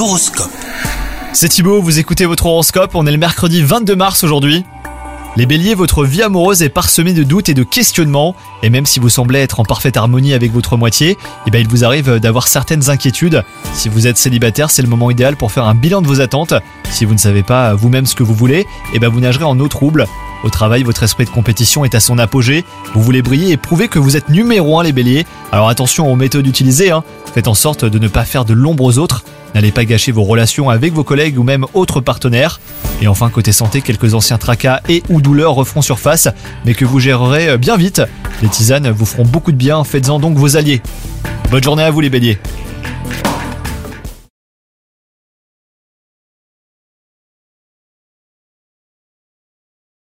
L'horoscope. C'est Thibaut, vous écoutez votre horoscope, on est le mercredi 22 mars aujourd'hui. Les béliers, votre vie amoureuse est parsemée de doutes et de questionnements, et même si vous semblez être en parfaite harmonie avec votre moitié, eh ben il vous arrive d'avoir certaines inquiétudes. Si vous êtes célibataire, c'est le moment idéal pour faire un bilan de vos attentes. Si vous ne savez pas vous-même ce que vous voulez, eh ben vous nagerez en eau trouble. Au travail, votre esprit de compétition est à son apogée. Vous voulez briller et prouver que vous êtes numéro un les béliers. Alors attention aux méthodes utilisées. Hein. Faites en sorte de ne pas faire de l'ombre aux autres. N'allez pas gâcher vos relations avec vos collègues ou même autres partenaires. Et enfin, côté santé, quelques anciens tracas et ou douleurs referont surface, mais que vous gérerez bien vite. Les tisanes vous feront beaucoup de bien, faites-en donc vos alliés. Bonne journée à vous les béliers